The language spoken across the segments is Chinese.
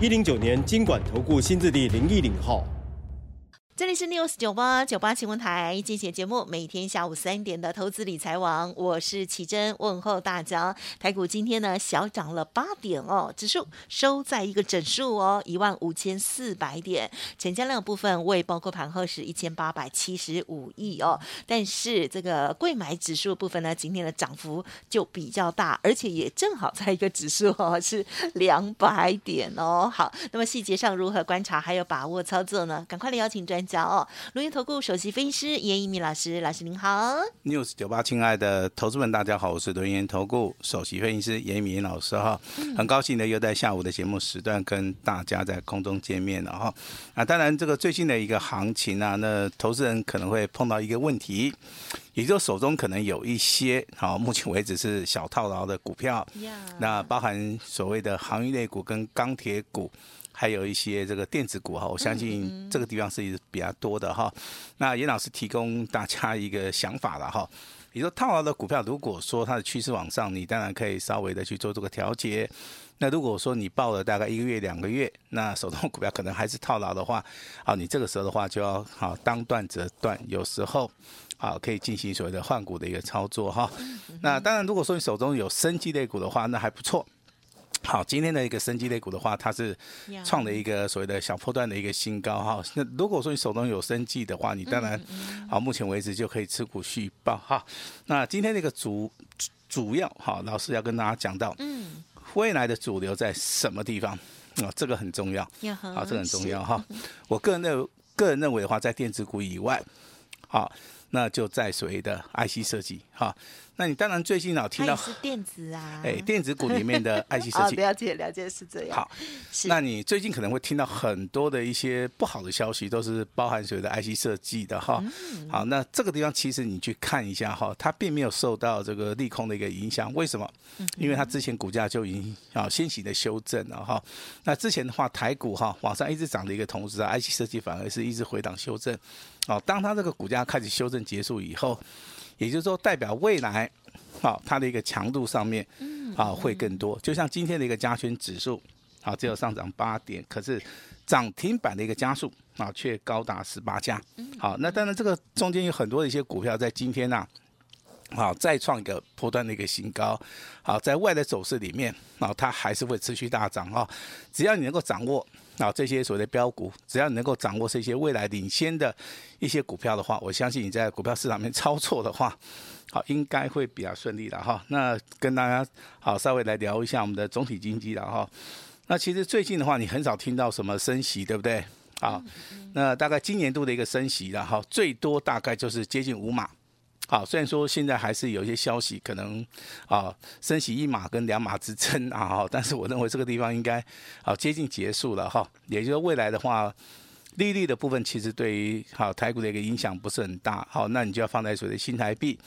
一零九年金管投顾新字第零一零号。这里是 News 九八九八新闻台，今天节目每天下午三点的投资理财网，我是奇珍，问候大家。台股今天呢小涨了八点哦，指数收在一个整数哦，一万五千四百点，成交量部分未包括盘后是一千八百七十五亿哦。但是这个柜买指数部分呢，今天的涨幅就比较大，而且也正好在一个指数哦，是两百点哦。好，那么细节上如何观察还有把握操作呢？赶快来邀请专。讲哦，轮源投顾首席分析师严一民老师，老师您好。News 九八，亲爱的投资们，大家好，我是轮源投顾首席分析师严一民老师哈，很高兴呢又在下午的节目时段跟大家在空中见面了哈。啊，当然这个最近的一个行情啊，那投资人可能会碰到一个问题，也就是手中可能有一些好，目前为止是小套牢的股票.那包含所谓的航运类股跟钢铁股。还有一些这个电子股哈，我相信这个地方是比较多的哈。那严老师提供大家一个想法了哈，你说套牢的股票，如果说它的趋势往上，你当然可以稍微的去做这个调节。那如果说你报了大概一个月、两个月，那手中股票可能还是套牢的话，好，你这个时候的话就要好当断则断，有时候啊可以进行所谓的换股的一个操作哈。那当然，如果说你手中有生技类股的话，那还不错。好，今天的一个生技类股的话，它是创了一个所谓的小破段的一个新高哈。那如果说你手中有生技的话，你当然好，目前为止就可以持股续报哈。那今天这个主主要哈，老师要跟大家讲到，嗯，未来的主流在什么地方啊？这个很重要，好，这个很重要哈。我个人认个人认为的话，在电子股以外，好，那就在所谓的 IC 设计哈。那你当然最近老听到是电子啊，哎，电子股里面的 IC 设计，了解了解是这样。好，那你最近可能会听到很多的一些不好的消息，都是包含所谓的 IC 设计的哈。好，那这个地方其实你去看一下哈，它并没有受到这个利空的一个影响。为什么？因为它之前股价就已经啊先行的修正了哈。那之前的话，台股哈往上一直涨的一个同时啊，IC 设计反而是一直回档修正。哦，当它这个股价开始修正结束以后。也就是说，代表未来，好，它的一个强度上面，啊，会更多。就像今天的一个加权指数，啊，只有上涨八点，可是涨停板的一个加速，啊，却高达十八家。好，那当然这个中间有很多的一些股票在今天呢，好，再创一个波段的一个新高。好，在外的走势里面，啊，它还是会持续大涨哈。只要你能够掌握。啊，这些所谓的标股，只要你能够掌握这些未来领先的一些股票的话，我相信你在股票市场里面操作的话，好，应该会比较顺利的哈。那跟大家好稍微来聊一下我们的总体经济了哈。那其实最近的话，你很少听到什么升息，对不对？啊，那大概今年度的一个升息然后最多大概就是接近五码。好，虽然说现在还是有一些消息，可能啊升息一码跟两码之争啊，但是我认为这个地方应该啊接近结束了哈。也就是未来的话，利率的部分其实对于好台股的一个影响不是很大。好，那你就要放在所谓的新台币，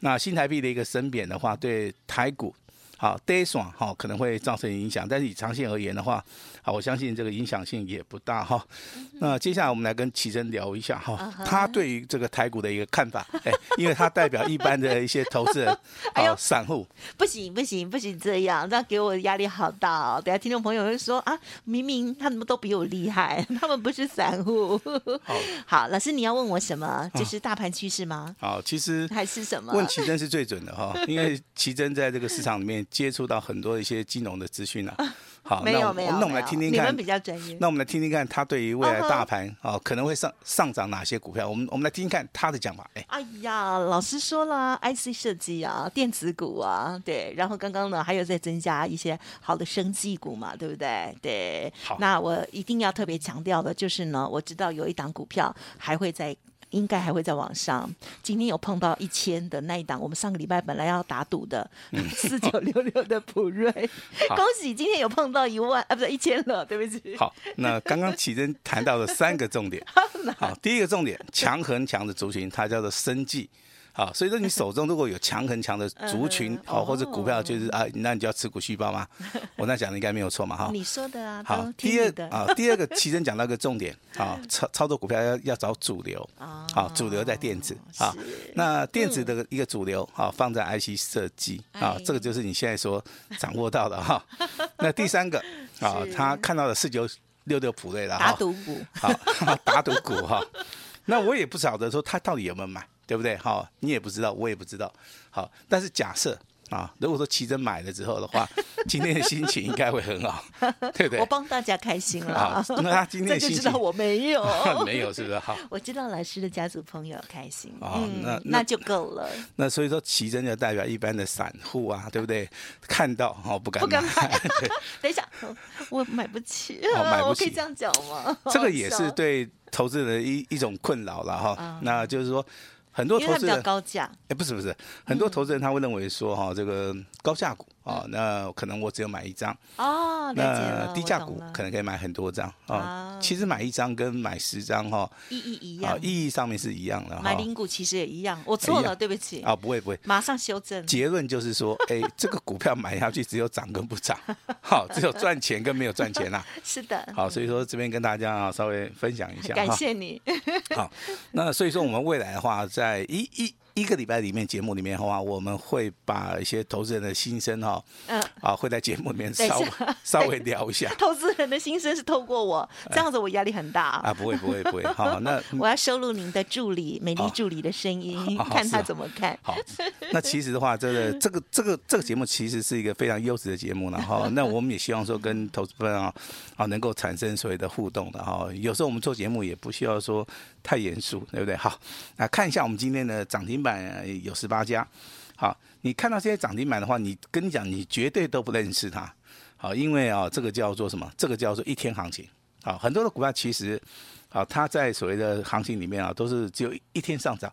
那新台币的一个升贬的话，对台股。好，day 爽哈可能会造成影响，但是以长线而言的话，好，我相信这个影响性也不大哈。那接下来我们来跟奇珍聊一下哈，他对于这个台股的一个看法，哎，因为他代表一般的一些投资人，还有散户。不行不行不行，这样这样给我压力好大哦。等下听众朋友会说啊，明明他们都比我厉害，他们不是散户。好，好，老师你要问我什么？就是大盘趋势吗？好，其实还是什么？问奇珍是最准的哈，因为奇珍在这个市场里面。接触到很多一些金融的资讯了，好，没有没有，那我们来听听看，你们比较专业。那我们来听听看，他对于未来大盘啊可能会上上涨哪些股票？我们我们来听听看他的讲法。哎，哎呀，老师说了，IC 设计啊，电子股啊，对，然后刚刚呢还有再增加一些好的生技股嘛，对不对？对，好，那我一定要特别强调的就是呢，我知道有一档股票还会再应该还会再往上。今天有碰到一千的那一档，我们上个礼拜本来要打赌的 四九六六的普瑞，恭喜今天有碰到一万啊，不是一千了，对不起。好，那刚刚启真谈到了三个重点。好，第一个重点，强横强的族群，它叫做生技。好，所以说你手中如果有强很强的族群，好、嗯、或者股票，就是啊，那你就要持股续抱吗？我那讲的应该没有错嘛，哈。你说的啊。好，第二啊，第二个奇珍讲到一个重点，啊，操操作股票要要找主流，啊，主流在电子，啊，那电子的一个主流，啊，放在 IC 设计，啊，这个就是你现在所掌握到的哈。那第三个，啊，他看到了四九六六普瑞了，打赌股，好，打赌股哈。那我也不晓得说他到底有没有买。对不对？好，你也不知道，我也不知道。好，但是假设啊，如果说奇珍买了之后的话，今天的心情应该会很好，对不对？我帮大家开心了。那他今天的 心情就知道我没有，没有是不是？好，我知道老师的家族朋友开心，嗯，那那就够了。那所以说，奇珍就代表一般的散户啊，对不对？看到哦，不敢不敢买。等一下，我买不起，买不起，可以这样讲吗？这个也是对投资人的一一种困扰了哈。那就是说。很多投资人高价，哎，不是不是，很多投资人他会认为说哈，这个高价股。哦，那可能我只有买一张哦，那低价股可能可以买很多张哦。其实买一张跟买十张哈，意义一样，意义上面是一样的。买零股其实也一样，我错了，对不起。啊，不会不会，马上修正。结论就是说，哎，这个股票买下去只有涨跟不涨，好，只有赚钱跟没有赚钱啦。是的。好，所以说这边跟大家啊稍微分享一下，感谢你。好，那所以说我们未来的话，在一一。一个礼拜里面节目里面的话，我们会把一些投资人的心声哈，嗯，啊，会在节目里面 稍微 稍微聊一下。投资人的心声是透过我，这样子我压力很大啊。不会不会不会，好，那我要收录您的助理美丽助理的声音，看他怎么看。好，那其实的话，这个这个这个这个节目其实是一个非常优质的节目，了哈那我们也希望说跟投资人啊啊能够产生所谓的互动的哈。有时候我们做节目也不需要说太严肃，对不对？好，那看一下我们今天的涨停板。有十八家，好，你看到这些涨停板的话，你跟你讲，你绝对都不认识它，好，因为啊，这个叫做什么？这个叫做一天行情，好，很多的股票其实，啊，它在所谓的行情里面啊，都是只有一天上涨，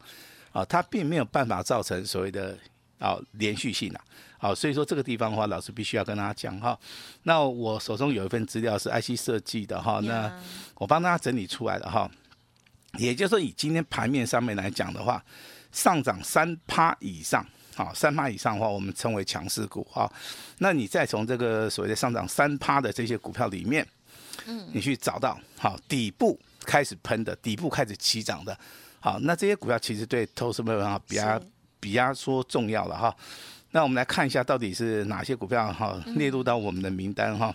啊，它并没有办法造成所谓的啊连续性啊，好，所以说这个地方的话，老师必须要跟大家讲哈。那我手中有一份资料是 IC 设计的哈，那我帮大家整理出来的哈，也就是说以今天盘面上面来讲的话。上涨三趴以上，好，三趴以上的话，我们称为强势股，哈。那你再从这个所谓的上涨三趴的这些股票里面，嗯，你去找到好底部开始喷的，底部开始起涨的，好，那这些股票其实对投资朋友啊比较比较说重要了哈。那我们来看一下到底是哪些股票哈列入到我们的名单哈。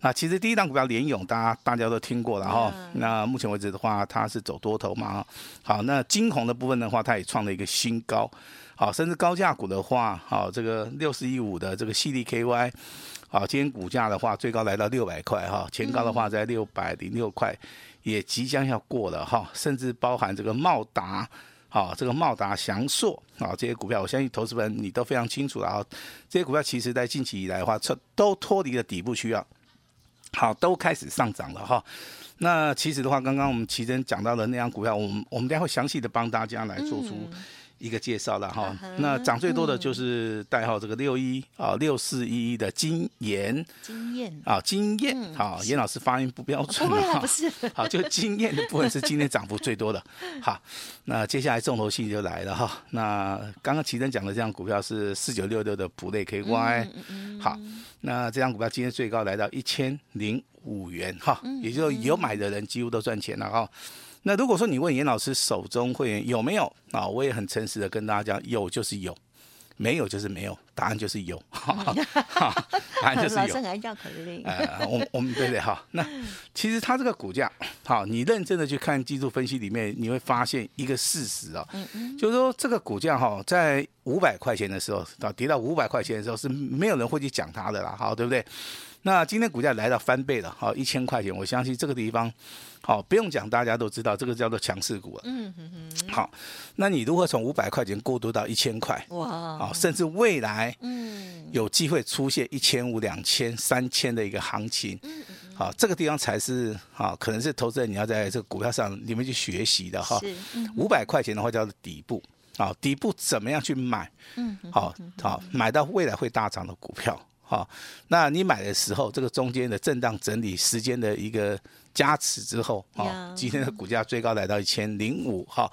那其实第一档股票联勇，大家大家都听过了哈。那目前为止的话，它是走多头嘛。好，那金红的部分的话，它也创了一个新高。好，甚至高价股的话，好，这个六四一五的这个系列 KY，好，今天股价的话最高来到六百块哈，前高的话在六百零六块，也即将要过了哈。甚至包含这个茂达。好，这个茂达、祥硕啊，这些股票，我相信投资人你都非常清楚了啊。这些股票其实在近期以来的话，都脱离了底部区要，好，都开始上涨了哈。那其实的话，刚刚我们奇珍讲到的那样股票，我们我们待会详细的帮大家来做出。一个介绍了哈，那涨最多的就是代号这个六一啊六四一一的晶炎，晶炎啊晶炎，好，严老师发音不标准啊，不是，好，就晶炎的部分是今天涨幅最多的，好，那接下来重头戏就来了哈，那刚刚奇珍讲的这张股票是四九六六的普瑞 KY，好，那这张股票今天最高来到一千零五元哈，也就是有买的人几乎都赚钱了哈。那如果说你问严老师手中会员有没有啊？我也很诚实的跟大家讲，有就是有，没有就是没有，答案就是有，答案就是有。老师还叫口令。呃，我我们对对哈。那其实它这个股价，好，你认真的去看技术分析里面，你会发现一个事实啊，就是说这个股价哈，在五百块钱的时候，到跌到五百块钱的时候，是没有人会去讲它的啦，好，对不对？那今天股价来到翻倍了，好，一千块钱，我相信这个地方。好，不用讲，大家都知道这个叫做强势股了。嗯哼哼。好，那你如何从五百块钱过渡到一千块？哇！好，甚至未来，嗯，有机会出现一千五、两千、三千的一个行情。嗯嗯。好，这个地方才是好，可能是投资人你要在这个股票上里面去学习的哈。五百块钱的话叫做底部，好，底部怎么样去买？嗯，好好买到未来会大涨的股票。好，那你买的时候，这个中间的震荡整理时间的一个加持之后，啊，今天的股价最高来到一千零五，哈，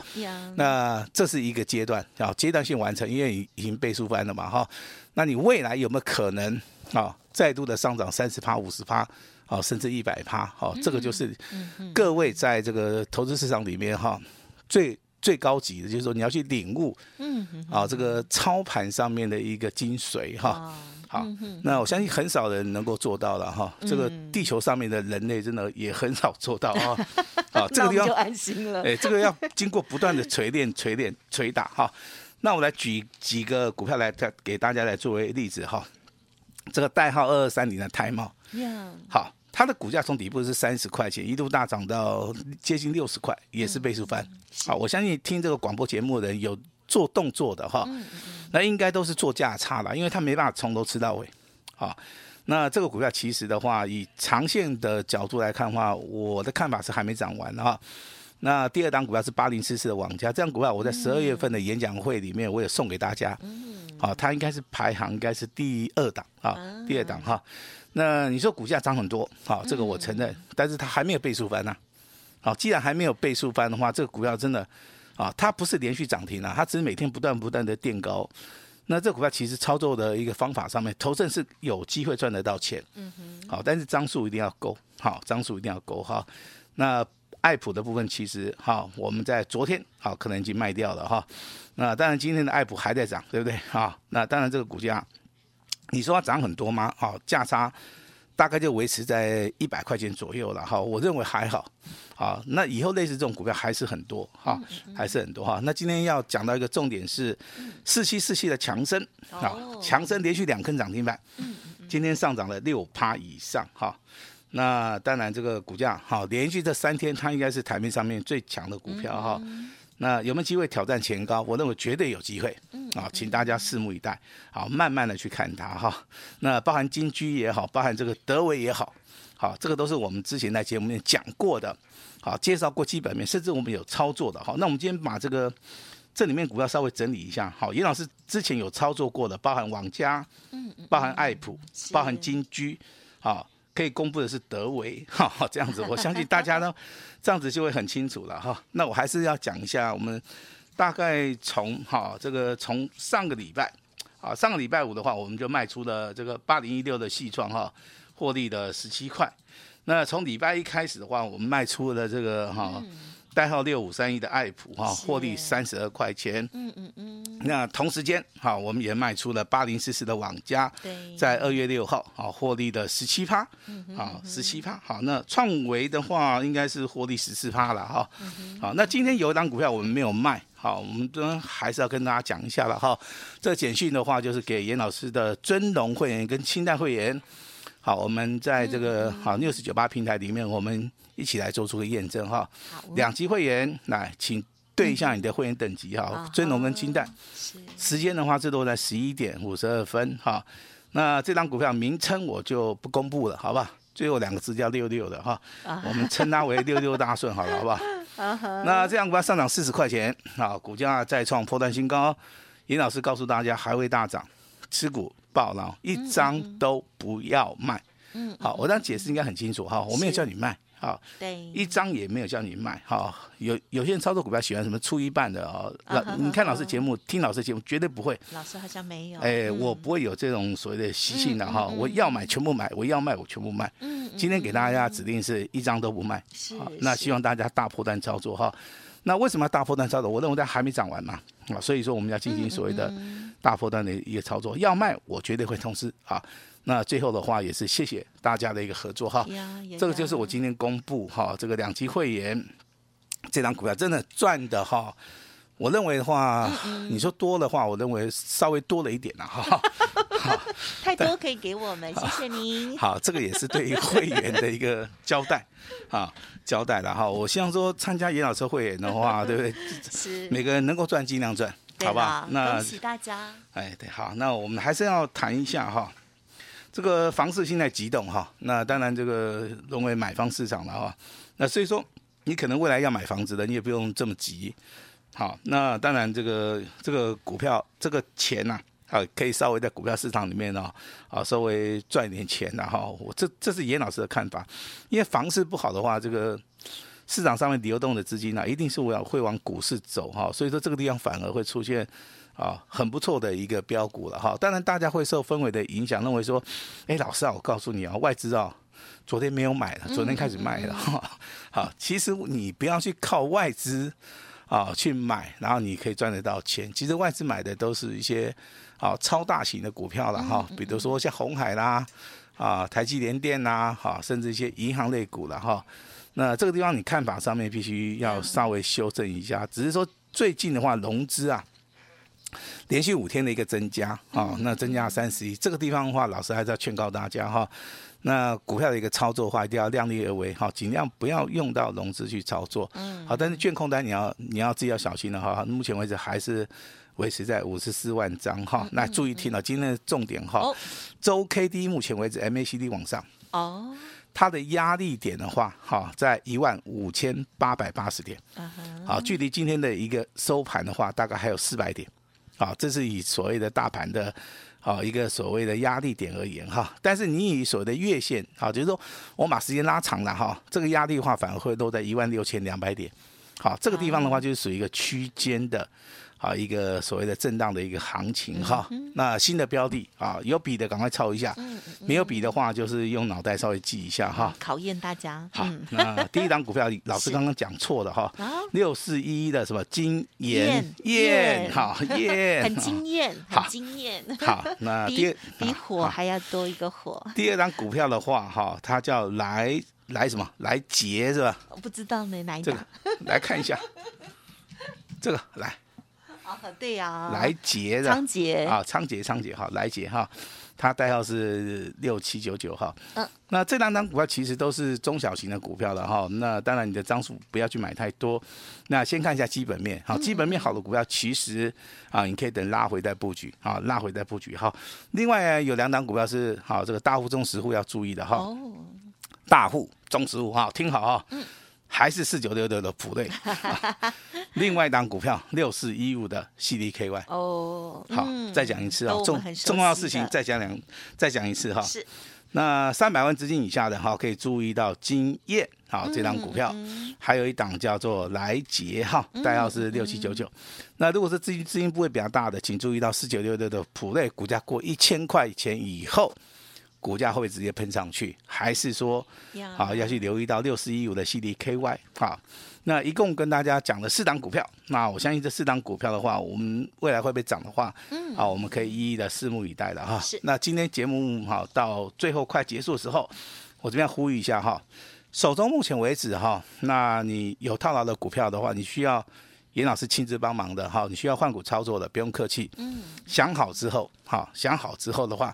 那这是一个阶段，啊，阶段性完成，因为已经倍数翻了嘛，哈，那你未来有没有可能啊，再度的上涨三十趴、五十趴，啊，甚至一百趴，好，这个就是各位在这个投资市场里面哈，最最高级的，就是说你要去领悟，嗯，啊，这个操盘上面的一个精髓，哈。好，那我相信很少人能够做到了哈。这个地球上面的人类真的也很少做到啊。好，这个地方就安心了。哎，这个要经过不断的锤炼、锤炼、锤打哈。那我来举几个股票来给大家来作为例子哈。这个代号二二三零的台茂，好，它的股价从底部是三十块钱，一度大涨到接近六十块，也是倍数翻。好，我相信听这个广播节目的人有做动作的哈。那应该都是做价差了，因为他没办法从头吃到尾，好，那这个股票其实的话，以长线的角度来看的话，我的看法是还没涨完哈。那第二档股票是八零四四的网家，这档股票我在十二月份的演讲会里面我也送给大家，好，它应该是排行应该是第二档啊，第二档哈。那你说股价涨很多，好，这个我承认，但是它还没有倍数翻呐，好，既然还没有倍数翻的话，这个股票真的。啊，它不是连续涨停啊，它只是每天不断不断的垫高。那这股票其实操作的一个方法上面，投资是有机会赚得到钱。嗯哼。好，但是张数一定要够，好，张数一定要够哈。那爱普的部分其实哈，我们在昨天好可能已经卖掉了哈。那当然今天的爱普还在涨，对不对？哈，那当然这个股价，你说它涨很多吗？好，价差。大概就维持在一百块钱左右了哈，我认为还好，好，那以后类似这种股票还是很多哈，还是很多哈。那今天要讲到一个重点是四七四七的强生啊，强生连续两根涨停板，今天上涨了六趴以上哈。那当然这个股价哈，连续这三天它应该是台面上面最强的股票哈。那有没有机会挑战前高？我认为绝对有机会。啊，请大家拭目以待。好，慢慢的去看它哈。那包含金居也好，包含这个德维也好，好，这个都是我们之前在节目里面讲过的。好，介绍过基本面，甚至我们有操作的。好，那我们今天把这个这里面股票稍微整理一下。好，严老师之前有操作过的，包含网家，包含爱普，包含金居，好。可以公布的是德维，哈，这样子，我相信大家呢，这样子就会很清楚了哈。那我还是要讲一下，我们大概从哈这个从上个礼拜，啊上个礼拜五的话，我们就卖出了这个八零一六的细创哈，获利的十七块。那从礼拜一开始的话，我们卖出了这个哈。代号六五三一的爱普哈，获利三十二块钱。嗯嗯嗯。那同时间哈，我们也卖出了八零四四的网家，在二月六号好获利的十七趴。好十七趴。好，那创维的话应该是获利十四趴了哈。好，那今天有一档股票我们没有卖，好，我们都还是要跟大家讲一下了哈。这个简讯的话就是给严老师的尊龙会员跟清代会员。好，我们在这个好六四九八平台里面，我们。一起来做出个验证哈，两级会员来，请对一下你的会员等级哈，尊龙跟清代，时间的话最多在十一点五十二分哈，那这张股票名称我就不公布了，好吧？最后两个字叫六六的哈，我们称它为六六大顺好了，好不好？那这样股票上涨四十块钱，好，股价再创波段新高，严老师告诉大家还会大涨，持股爆牢，一张都不要卖。嗯好，我这样解释应该很清楚哈，我没有叫你卖。好，对，一张也没有叫你卖，哈，有有些人操作股票喜欢什么出一半的哦，老你看老师节目，听老师节目绝对不会，老师好像没有，哎，我不会有这种所谓的习性的哈，我要买全部买，我要卖我全部卖，嗯，今天给大家指定是一张都不卖，是，那希望大家大破单操作哈，那为什么要大破单操作？我认为它还没涨完嘛，啊，所以说我们要进行所谓的大波段的一个操作，要卖我绝对会通知啊。那最后的话也是谢谢大家的一个合作哈，这个就是我今天公布哈，这个两级会员这张股票真的赚的哈，我认为的话，你说多的话，我认为稍微多了一点了哈，好，太多可以给我们，谢谢您。好，这个也是对于会员的一个交代啊，交代了哈。我希望说参加严老师会员的话，对不对？是，每个人能够赚尽量赚，好吧？那恭喜大家。哎，对，好，那我们还是要谈一下哈。这个房市现在急动哈，那当然这个沦为买方市场了哈。那所以说，你可能未来要买房子的，你也不用这么急。好，那当然这个这个股票这个钱呐，啊，可以稍微在股票市场里面呢，啊，稍微赚一点钱然后我这这是严老师的看法，因为房市不好的话，这个市场上面流动的资金呢，一定是会会往股市走哈。所以说这个地方反而会出现。啊，很不错的一个标股了哈。当然，大家会受氛围的影响，认为说，哎，老师啊，我告诉你啊，外资啊，昨天没有买了，昨天开始卖了哈。好，其实你不要去靠外资啊去买，然后你可以赚得到钱。其实外资买的都是一些啊超大型的股票了哈，比如说像红海啦，啊台积联电呐，哈，甚至一些银行类股了哈。那这个地方你看法上面必须要稍微修正一下，只是说最近的话融资啊。连续五天的一个增加啊，那增加三十亿，这个地方的话，老师还是要劝告大家哈，那股票的一个操作的话，一定要量力而为哈，尽量不要用到融资去操作。嗯，好，但是券空单你要你要自己要小心了哈，目前为止还是维持在五十四万张哈，那注意听了今天的重点哈，周 K D 目前为止 MACD 往上。哦，它的压力点的话哈，在一万五千八百八十点，好，距离今天的一个收盘的话，大概还有四百点。啊，这是以所谓的大盘的啊一个所谓的压力点而言哈，但是你以所谓的月线啊，就是说我把时间拉长了哈，这个压力的话反而会落在一万六千两百点，好，这个地方的话就是属于一个区间的。啊，一个所谓的震荡的一个行情哈，那新的标的啊，有笔的赶快抄一下，没有笔的话就是用脑袋稍微记一下哈。考验大家。好，那第一档股票 老师刚刚讲错了哈，六四一一的什么金艳艳，好艳，很惊艳，很惊艳。好，那 第二比火还要多一个火。第二档股票的话哈，它叫来来什么来捷是吧？我不知道呢，哪一档？这个来看一下，这个来。啊，对呀，来杰的，昌捷啊，昌捷，昌捷哈，来杰哈，它代号是六七九九哈。嗯，那这两档股票其实都是中小型的股票了哈。那当然你的张数不要去买太多。那先看一下基本面，哈，基本面好的股票其实啊，你可以等拉回再布局，啊，拉回再布局哈。另外有两档股票是好，这个大户中实户要注意的哈。哦，大户中实户哈，听好哈。嗯。还是四九六六的普瑞，另外一档股票六四一五的 CDKY 哦，好，再讲一次啊，重重要事情再讲两，再讲一次哈。是，那三百万资金以下的哈，可以注意到金燕好这档股票，还有一档叫做来捷哈，代号是六七九九。那如果是资金资金部位比较大的，请注意到四九六六的普瑞股价过一千块钱以后。股价会不会直接喷上去？还是说，啊，要去留意到六四一五的 CDKY 啊？那一共跟大家讲了四档股票，那我相信这四档股票的话，我们未来会不会涨的话，嗯，啊，我们可以一一的拭目以待的哈。是。那今天节目哈到最后快结束的时候，我这边呼吁一下哈，手中目前为止哈，那你有套牢的股票的话，你需要严老师亲自帮忙的哈，你需要换股操作的，不用客气。嗯。想好之后，好，想好之后的话。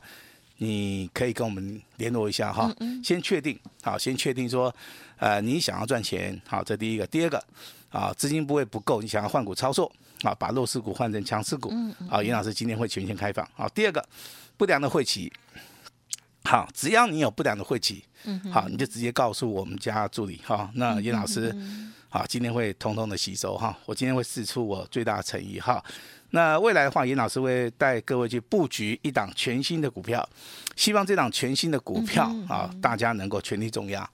你可以跟我们联络一下哈，先确定好，先确定说，呃，你想要赚钱，好，这第一个，第二个，啊，资金部位不够，你想要换股操作，啊，把弱势股换成强势股，啊，严老师今天会全线开放，好，第二个，不良的会期，好，只要你有不良的晦气，嗯，好，你就直接告诉我们家助理哈，那严老师，好，今天会通通的吸收哈，我今天会试出我最大的诚意哈。那未来的话，严老师会带各位去布局一档全新的股票，希望这档全新的股票啊，大家能够全力重压，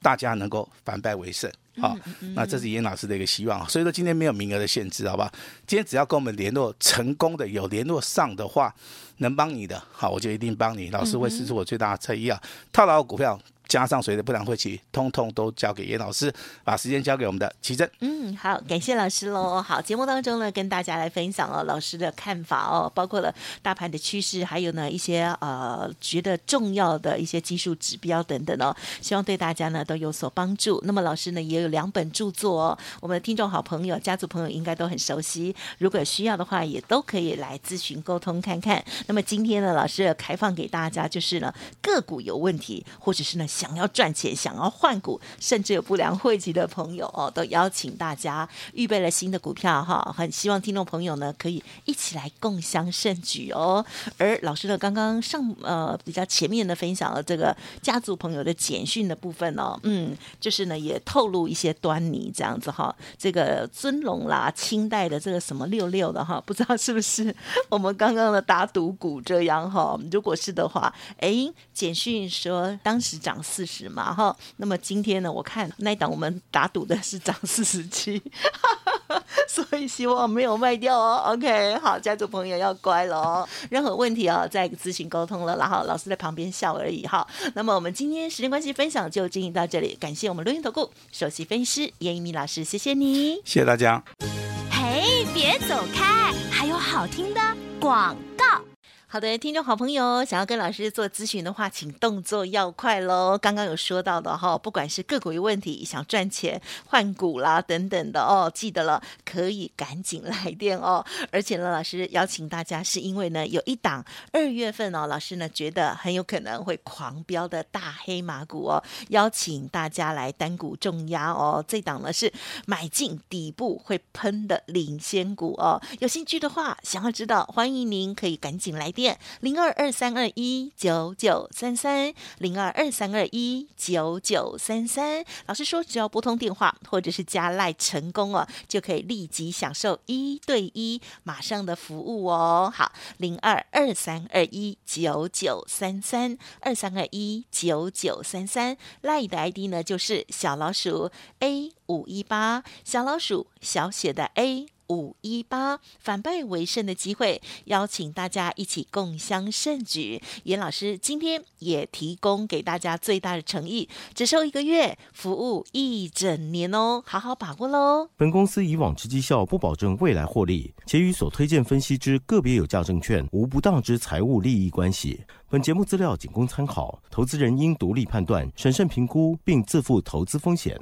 大家能够反败为胜。好，那这是严老师的一个希望。所以说今天没有名额的限制，好吧？今天只要跟我们联络成功的，有联络上的话，能帮你的，好，我就一定帮你。老师会使出我最大的诚意啊，套牢股票。加上谁的不良会期，通通都交给严老师，把时间交给我们的奇珍。嗯，好，感谢老师喽。好，节目当中呢，跟大家来分享哦，老师的看法哦，包括了大盘的趋势，还有呢一些呃觉得重要的一些技术指标等等哦，希望对大家呢都有所帮助。那么老师呢也有两本著作哦，我们的听众好朋友、家族朋友应该都很熟悉，如果需要的话，也都可以来咨询沟通看看。那么今天呢，老师开放给大家就是呢个股有问题，或者是呢。想要赚钱、想要换股，甚至有不良汇集的朋友哦，都邀请大家预备了新的股票哈，很希望听众朋友呢可以一起来共襄盛举哦。而老师呢，刚刚上呃比较前面的分享了这个家族朋友的简讯的部分哦，嗯，就是呢也透露一些端倪这样子哈。这个尊龙啦，清代的这个什么六六的哈，不知道是不是我们刚刚的打赌股这样哈？如果是的话，哎，简讯说当时涨四十嘛哈，那么今天呢，我看那一档我们打赌的是涨四十七，所以希望没有卖掉哦。OK，好，家族朋友要乖了哦。任何问题啊，再咨询沟通了，然后老师在旁边笑而已哈。那么我们今天时间关系，分享就进行到这里，感谢我们录音投顾首席分析师颜逸民老师，谢谢你，谢谢大家。嘿，别走开，还有好听的广告。好的，听众好朋友，想要跟老师做咨询的话，请动作要快喽。刚刚有说到的哈，不管是个股有问题，想赚钱换股啦等等的哦，记得了，可以赶紧来电哦。而且呢，老师邀请大家是因为呢，有一档二月份哦，老师呢觉得很有可能会狂飙的大黑马股哦，邀请大家来单股重压哦。这档呢是买进底部会喷的领先股哦。有兴趣的话，想要知道，欢迎您可以赶紧来电。零二二三二一九九三三，零二二三二一九九三三。老师说，只要拨通电话或者是加赖成功哦，就可以立即享受一对一马上的服务哦。好，零二二三二一九九三三，二三二一九九三三。赖的 ID 呢，就是小老鼠 A 五一八，小老鼠小写的 A。五一八反败为胜的机会，邀请大家一起共襄盛举。严老师今天也提供给大家最大的诚意，只收一个月，服务一整年哦，好好把握喽。本公司以往之绩效不保证未来获利，且与所推荐分析之个别有价证券无不当之财务利益关系。本节目资料仅供参考，投资人应独立判断、审慎评估，并自负投资风险。